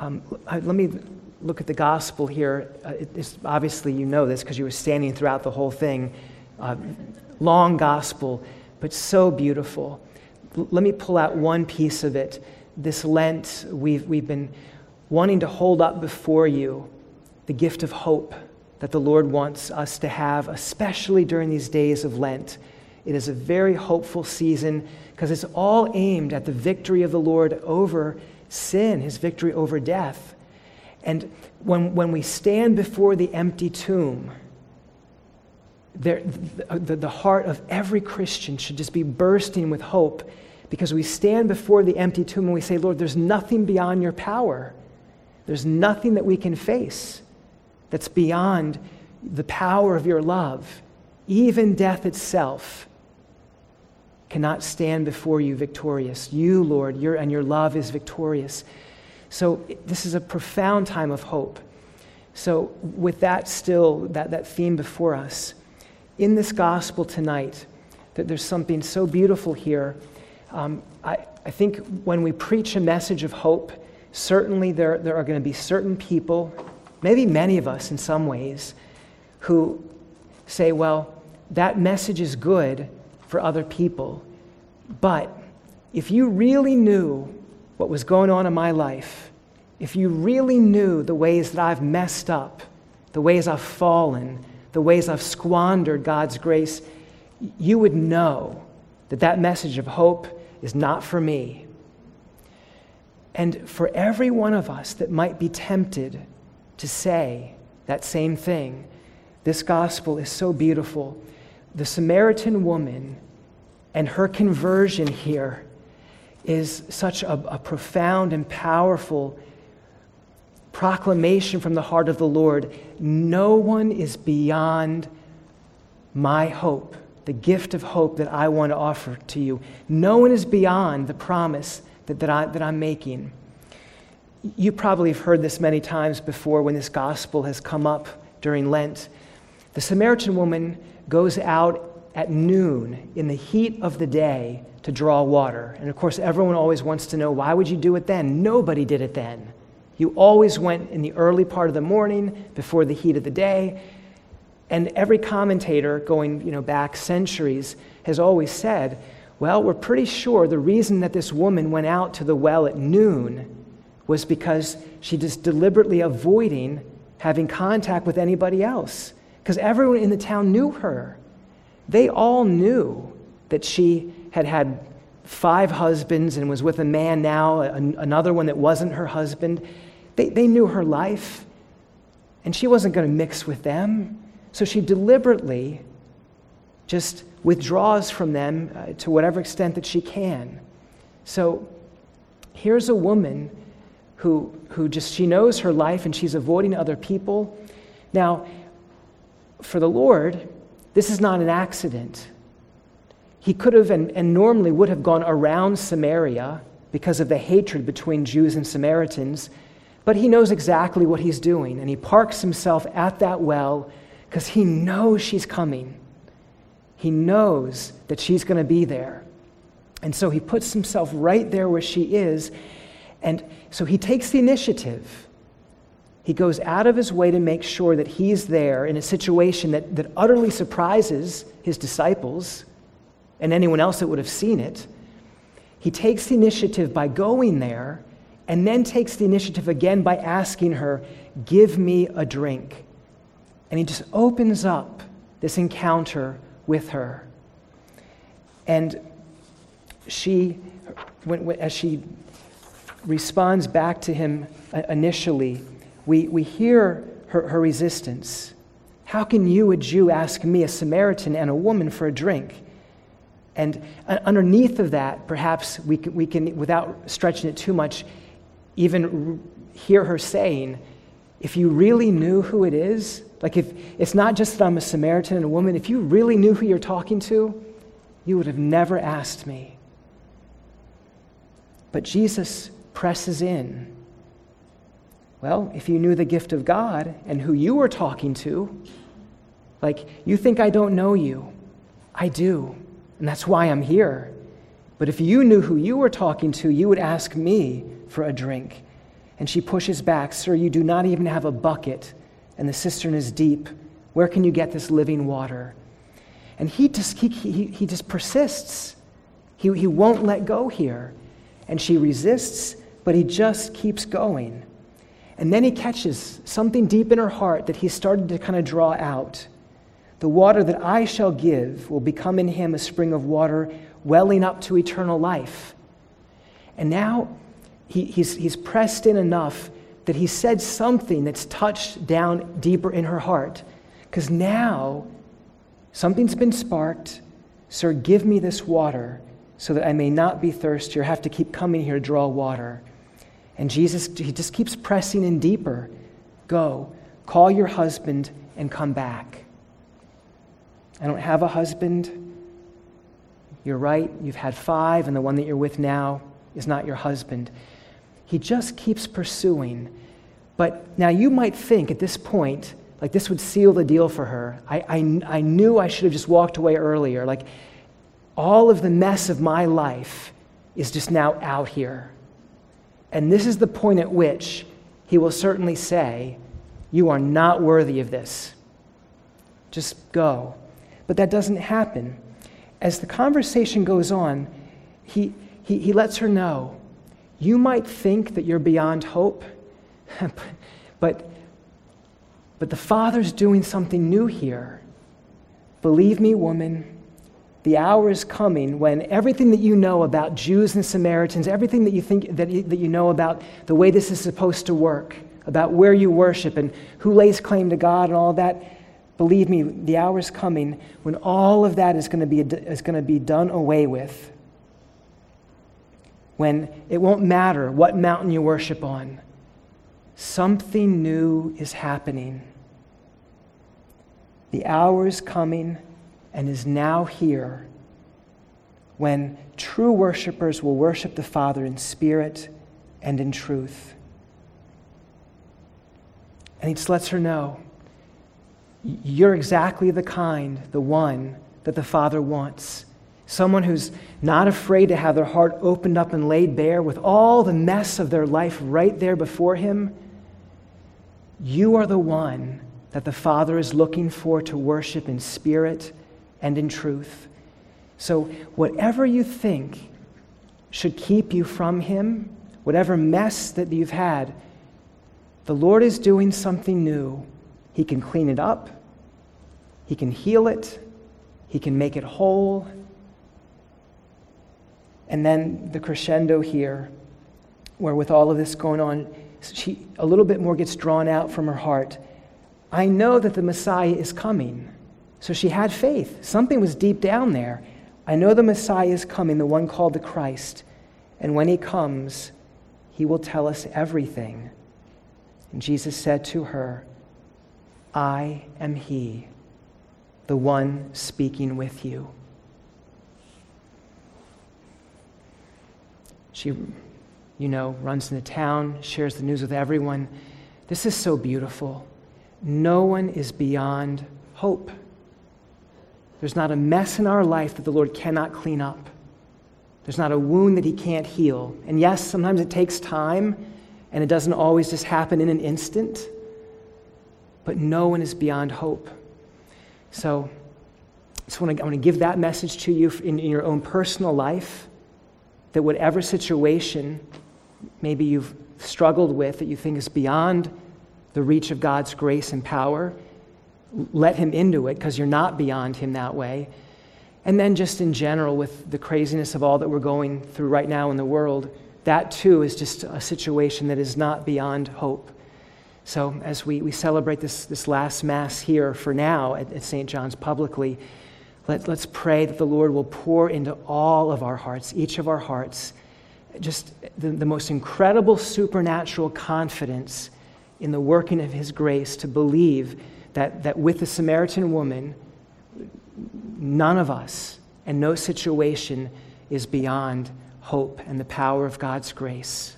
Um, let me look at the gospel here. Uh, obviously, you know this because you were standing throughout the whole thing. Uh, long gospel, but so beautiful. L- let me pull out one piece of it. This Lent, we've, we've been wanting to hold up before you the gift of hope that the Lord wants us to have, especially during these days of Lent. It is a very hopeful season because it's all aimed at the victory of the Lord over sin, his victory over death. And when, when we stand before the empty tomb, there, the, the heart of every Christian should just be bursting with hope because we stand before the empty tomb and we say, Lord, there's nothing beyond your power. There's nothing that we can face that's beyond the power of your love. Even death itself cannot stand before you victorious. You, Lord, your, and your love is victorious. So, this is a profound time of hope. So, with that still, that, that theme before us, in this gospel tonight, that there's something so beautiful here. Um, I, I think when we preach a message of hope, certainly there, there are going to be certain people, maybe many of us in some ways, who say, well, that message is good for other people, but if you really knew what was going on in my life, if you really knew the ways that I've messed up, the ways I've fallen, the ways I've squandered God's grace, you would know that that message of hope is not for me. And for every one of us that might be tempted to say that same thing, this gospel is so beautiful. The Samaritan woman and her conversion here is such a, a, profound and powerful proclamation from the heart of the Lord. No one is beyond my hope, the gift of hope that I want to offer to you. No one is beyond the promise that, that, I, that I'm making. You probably have heard this many times before when this gospel has come up during Lent. The Samaritan woman goes out at noon in the heat of the day to draw water. And of course, everyone always wants to know why would you do it then? Nobody did it then. You always went in the early part of the morning before the heat of the day. And every commentator going you know, back centuries has always said, well, we're pretty sure the reason that this woman went out to the well at noon was because she just deliberately avoiding having contact with anybody else. Because everyone in the town knew her. They all knew that she had had five husbands and was with a man now, another one that wasn't her husband. They, they knew her life, and she wasn't going to mix with them. So she deliberately just withdraws from them uh, to whatever extent that she can. So here's a woman who, who just, she knows her life and she's avoiding other people. Now, for the Lord, this is not an accident. He could have and, and normally would have gone around Samaria because of the hatred between Jews and Samaritans, but he knows exactly what he's doing, and he parks himself at that well because he knows she's coming. He knows that she's going to be there. And so he puts himself right there where she is, and so he takes the initiative. He goes out of his way to make sure that he's there in a situation that, that utterly surprises his disciples and anyone else that would have seen it. He takes the initiative by going there and then takes the initiative again by asking her, Give me a drink. And he just opens up this encounter with her. And she, when, when, as she responds back to him uh, initially, we, we hear her, her resistance. How can you, a Jew, ask me, a Samaritan, and a woman for a drink? And uh, underneath of that, perhaps we can, we can, without stretching it too much, even hear her saying, if you really knew who it is, like if it's not just that I'm a Samaritan and a woman, if you really knew who you're talking to, you would have never asked me. But Jesus presses in well, if you knew the gift of God and who you were talking to, like, you think I don't know you. I do, and that's why I'm here. But if you knew who you were talking to, you would ask me for a drink. And she pushes back, Sir, you do not even have a bucket, and the cistern is deep. Where can you get this living water? And he just, he, he, he just persists. He, he won't let go here. And she resists, but he just keeps going. And then he catches something deep in her heart that he started to kind of draw out. The water that I shall give will become in him a spring of water welling up to eternal life. And now he, he's, he's pressed in enough that he said something that's touched down deeper in her heart. Because now something's been sparked. Sir, give me this water so that I may not be thirsty or have to keep coming here to draw water. And Jesus, he just keeps pressing in deeper. Go, call your husband and come back. I don't have a husband. You're right, you've had five, and the one that you're with now is not your husband. He just keeps pursuing. But now you might think at this point, like this would seal the deal for her. I, I, I knew I should have just walked away earlier. Like all of the mess of my life is just now out here. And this is the point at which he will certainly say, You are not worthy of this. Just go. But that doesn't happen. As the conversation goes on, he, he, he lets her know you might think that you're beyond hope, but, but the Father's doing something new here. Believe me, woman, the hour is coming when everything that you know about Jews and Samaritans, everything that you think that you, that you know about the way this is supposed to work, about where you worship and who lays claim to God and all that, believe me, the hour is coming when all of that is going to be, is going to be done away with when it won't matter what mountain you worship on. Something new is happening. The hour is coming and is now here when true worshipers will worship the Father in spirit and in truth. And he just lets her know you're exactly the kind, the one that the Father wants. Someone who's not afraid to have their heart opened up and laid bare with all the mess of their life right there before Him. You are the one that the Father is looking for to worship in spirit and in truth. So, whatever you think should keep you from Him, whatever mess that you've had, the Lord is doing something new. He can clean it up, He can heal it, He can make it whole. And then the crescendo here, where with all of this going on, she a little bit more gets drawn out from her heart. I know that the Messiah is coming. So she had faith. Something was deep down there. I know the Messiah is coming, the one called the Christ. And when he comes, he will tell us everything. And Jesus said to her, I am he, the one speaking with you. She, you know, runs into town, shares the news with everyone. This is so beautiful. No one is beyond hope. There's not a mess in our life that the Lord cannot clean up. There's not a wound that He can't heal. And yes, sometimes it takes time, and it doesn't always just happen in an instant. But no one is beyond hope. So, I just want to, I want to give that message to you in, in your own personal life that whatever situation maybe you've struggled with that you think is beyond the reach of God's grace and power, let Him into it because you're not beyond Him that way. And then, just in general, with the craziness of all that we're going through right now in the world, that too is just a situation that is not beyond hope. So, as we, we celebrate this, this last Mass here for now at, at St. John's publicly, let, let's pray that the Lord will pour into all of our hearts, each of our hearts, just the, the most incredible supernatural confidence in the working of His grace to believe that, that with the Samaritan woman, none of us and no situation is beyond hope and the power of God's grace.